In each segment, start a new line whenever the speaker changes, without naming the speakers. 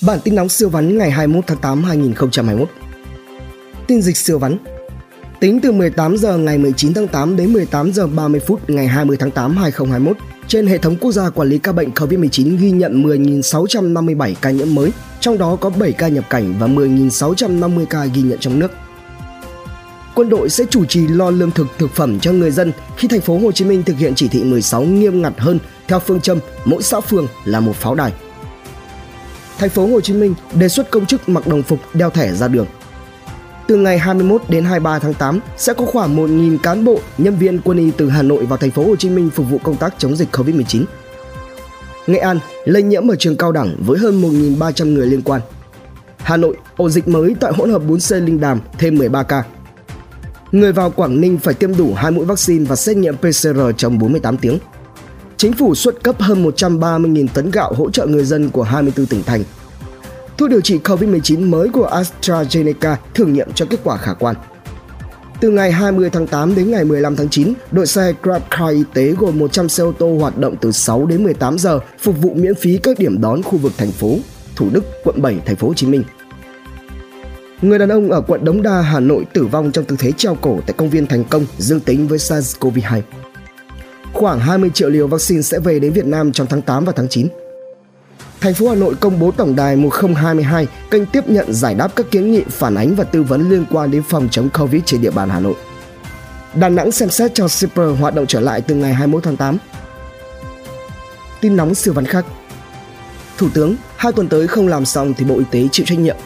Bản tin nóng siêu vắn ngày 21 tháng 8 2021. Tin dịch siêu vắn. Tính từ 18 giờ ngày 19 tháng 8 đến 18 giờ 30 phút ngày 20 tháng 8 2021, trên hệ thống quốc gia quản lý ca bệnh COVID-19 ghi nhận 10.657 ca nhiễm mới, trong đó có 7 ca nhập cảnh và 10.650 ca ghi nhận trong nước. Quân đội sẽ chủ trì lo lương thực thực phẩm cho người dân khi thành phố Hồ Chí Minh thực hiện chỉ thị 16 nghiêm ngặt hơn theo phương châm mỗi xã phường là một pháo đài thành phố Hồ Chí Minh đề xuất công chức mặc đồng phục đeo thẻ ra đường. Từ ngày 21 đến 23 tháng 8 sẽ có khoảng 1.000 cán bộ, nhân viên quân y từ Hà Nội vào thành phố Hồ Chí Minh phục vụ công tác chống dịch Covid-19. Nghệ An lây nhiễm ở trường cao đẳng với hơn 1.300 người liên quan. Hà Nội ổ dịch mới tại hỗn hợp 4C Linh Đàm thêm 13 ca. Người vào Quảng Ninh phải tiêm đủ 2 mũi vaccine và xét nghiệm PCR trong 48 tiếng chính phủ xuất cấp hơn 130.000 tấn gạo hỗ trợ người dân của 24 tỉnh thành. Thuốc điều trị COVID-19 mới của AstraZeneca thử nghiệm cho kết quả khả quan. Từ ngày 20 tháng 8 đến ngày 15 tháng 9, đội xe GrabCar y tế gồm 100 xe ô tô hoạt động từ 6 đến 18 giờ, phục vụ miễn phí các điểm đón khu vực thành phố, Thủ Đức, quận 7, thành phố Hồ Chí Minh. Người đàn ông ở quận Đống Đa, Hà Nội tử vong trong tư thế treo cổ tại công viên Thành Công dương tính với SARS-CoV-2 khoảng 20 triệu liều vaccine sẽ về đến Việt Nam trong tháng 8 và tháng 9. Thành phố Hà Nội công bố tổng đài 1022 kênh tiếp nhận giải đáp các kiến nghị, phản ánh và tư vấn liên quan đến phòng chống Covid trên địa bàn Hà Nội. Đà Nẵng xem xét cho shipper hoạt động trở lại từ ngày 21 tháng 8. Tin nóng siêu văn khắc Thủ tướng, hai tuần tới không làm xong thì Bộ Y tế chịu trách nhiệm.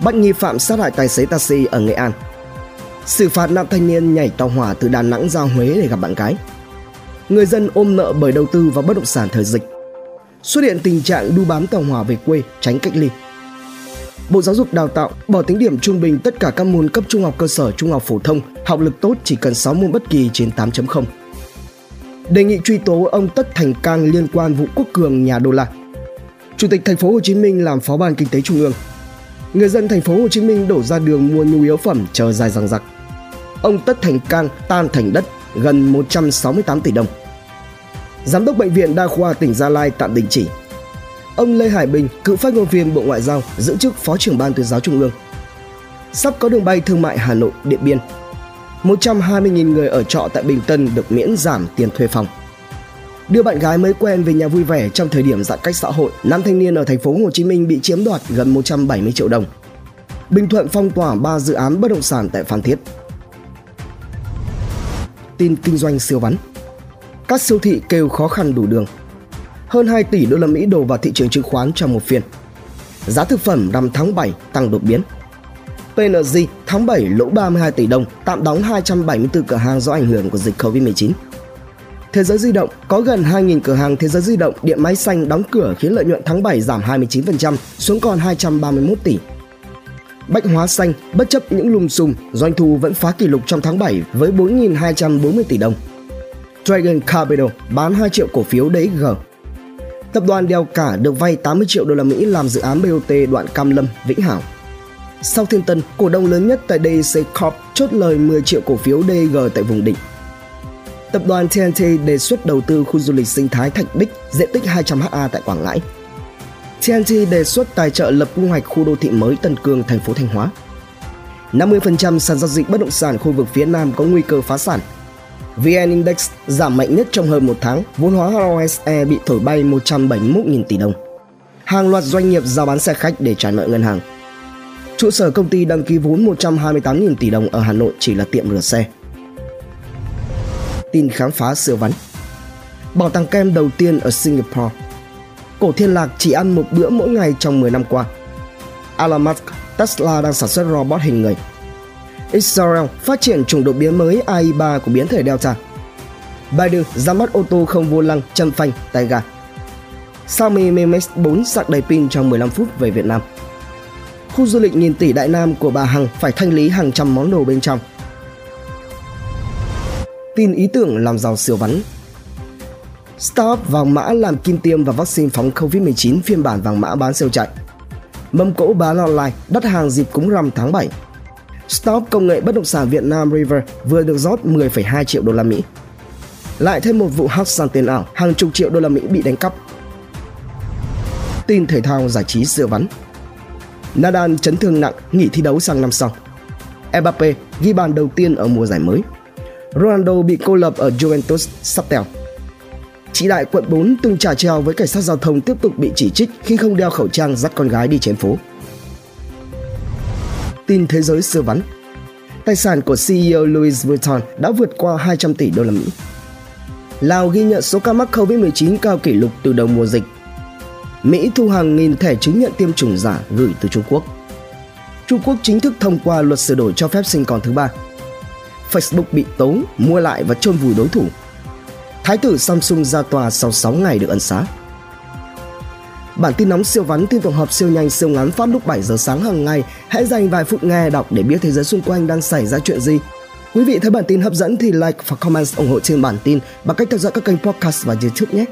Bắt nghi phạm sát hại tài xế taxi ở Nghệ An. Xử phạt nam thanh niên nhảy tàu hỏa từ Đà Nẵng ra Huế để gặp bạn gái người dân ôm nợ bởi đầu tư vào bất động sản thời dịch. Xuất hiện tình trạng đu bám tàu hỏa về quê tránh cách ly. Bộ Giáo dục Đào tạo bỏ tính điểm trung bình tất cả các môn cấp trung học cơ sở, trung học phổ thông, học lực tốt chỉ cần 6 môn bất kỳ trên 8.0. Đề nghị truy tố ông Tất Thành Cang liên quan vụ quốc cường nhà đô la. Chủ tịch thành phố Hồ Chí Minh làm phó ban kinh tế trung ương. Người dân thành phố Hồ Chí Minh đổ ra đường mua nhu yếu phẩm chờ dài dằng dặc. Ông Tất Thành Cang tan thành đất gần 168 tỷ đồng. Giám đốc Bệnh viện Đa khoa tỉnh Gia Lai tạm đình chỉ. Ông Lê Hải Bình, cựu phát ngôn viên Bộ Ngoại giao, giữ chức Phó trưởng Ban tuyên giáo Trung ương. Sắp có đường bay thương mại Hà Nội – Điện Biên. 120.000 người ở trọ tại Bình Tân được miễn giảm tiền thuê phòng. Đưa bạn gái mới quen về nhà vui vẻ trong thời điểm giãn cách xã hội, nam thanh niên ở thành phố Hồ Chí Minh bị chiếm đoạt gần 170 triệu đồng. Bình Thuận phong tỏa 3 dự án bất động sản tại Phan Thiết tin kinh doanh siêu vắn. Các siêu thị kêu khó khăn đủ đường. Hơn 2 tỷ đô la Mỹ đổ vào thị trường chứng khoán trong một phiên. Giá thực phẩm năm tháng 7 tăng đột biến. PNG tháng 7 lỗ 32 tỷ đồng, tạm đóng 274 cửa hàng do ảnh hưởng của dịch Covid-19. Thế giới di động có gần 2.000 cửa hàng thế giới di động điện máy xanh đóng cửa khiến lợi nhuận tháng 7 giảm 29% xuống còn 231 tỷ Bách Hóa Xanh bất chấp những lùm xùm, doanh thu vẫn phá kỷ lục trong tháng 7 với 4.240 tỷ đồng. Dragon Capital bán 2 triệu cổ phiếu DXG. Tập đoàn Đeo Cả được vay 80 triệu đô la Mỹ làm dự án BOT đoạn Cam Lâm, Vĩnh Hảo. Sau Thiên Tân, cổ đông lớn nhất tại DEC Corp chốt lời 10 triệu cổ phiếu DG tại vùng đỉnh. Tập đoàn TNT đề xuất đầu tư khu du lịch sinh thái Thạch Bích diện tích 200 ha tại Quảng Ngãi. Chelsea đề xuất tài trợ lập quy hoạch khu đô thị mới Tân Cương, thành phố Thanh Hóa. 50% sàn giao dịch bất động sản khu vực phía Nam có nguy cơ phá sản. VN Index giảm mạnh nhất trong hơn một tháng, vốn hóa ROSE bị thổi bay 171.000 tỷ đồng. Hàng loạt doanh nghiệp giao bán xe khách để trả nợ ngân hàng. Trụ sở công ty đăng ký vốn 128.000 tỷ đồng ở Hà Nội chỉ là tiệm rửa xe. Tin khám phá siêu vắn Bảo tàng kem đầu tiên ở Singapore cổ thiên lạc chỉ ăn một bữa mỗi ngày trong 10 năm qua. Elon Musk, Tesla đang sản xuất robot hình người. Israel phát triển chủng đột biến mới AI3 của biến thể Delta. Baidu ra mắt ô tô không vô lăng chân phanh tay ga. Xiaomi Mi Mix 4 sạc đầy pin trong 15 phút về Việt Nam. Khu du lịch nghìn tỷ Đại Nam của bà Hằng phải thanh lý hàng trăm món đồ bên trong. Tin ý tưởng làm giàu siêu vắn Startup vàng mã làm kim tiêm và vaccine phòng Covid-19 phiên bản vàng mã bán siêu chạy. Mâm cỗ bán online đắt hàng dịp cúng rằm tháng 7. Startup công nghệ bất động sản Việt Nam River vừa được rót 10,2 triệu đô la Mỹ. Lại thêm một vụ hack sàn tiền ảo, hàng chục triệu đô la Mỹ bị đánh cắp. Tin thể thao giải trí dựa vắn. Nadal chấn thương nặng nghỉ thi đấu sang năm sau. Mbappe ghi bàn đầu tiên ở mùa giải mới. Ronaldo bị cô lập ở Juventus sắp tèo. Chị đại quận 4 từng trả treo với cảnh sát giao thông tiếp tục bị chỉ trích khi không đeo khẩu trang dắt con gái đi trên phố. Tin thế giới sơ vắn Tài sản của CEO Louis Vuitton đã vượt qua 200 tỷ đô la Mỹ. Lào ghi nhận số ca mắc COVID-19 cao kỷ lục từ đầu mùa dịch. Mỹ thu hàng nghìn thẻ chứng nhận tiêm chủng giả gửi từ Trung Quốc. Trung Quốc chính thức thông qua luật sửa đổi cho phép sinh con thứ ba. Facebook bị tố, mua lại và chôn vùi đối thủ. Thái tử Samsung ra tòa sau 6 ngày được ân xá. Bản tin nóng siêu vắn tin tổng hợp siêu nhanh, siêu ngắn phát lúc 7 giờ sáng hàng ngày. Hãy dành vài phút nghe đọc để biết thế giới xung quanh đang xảy ra chuyện gì. Quý vị thấy bản tin hấp dẫn thì like và comment ủng hộ trên bản tin bằng cách theo dõi các kênh podcast và YouTube nhé.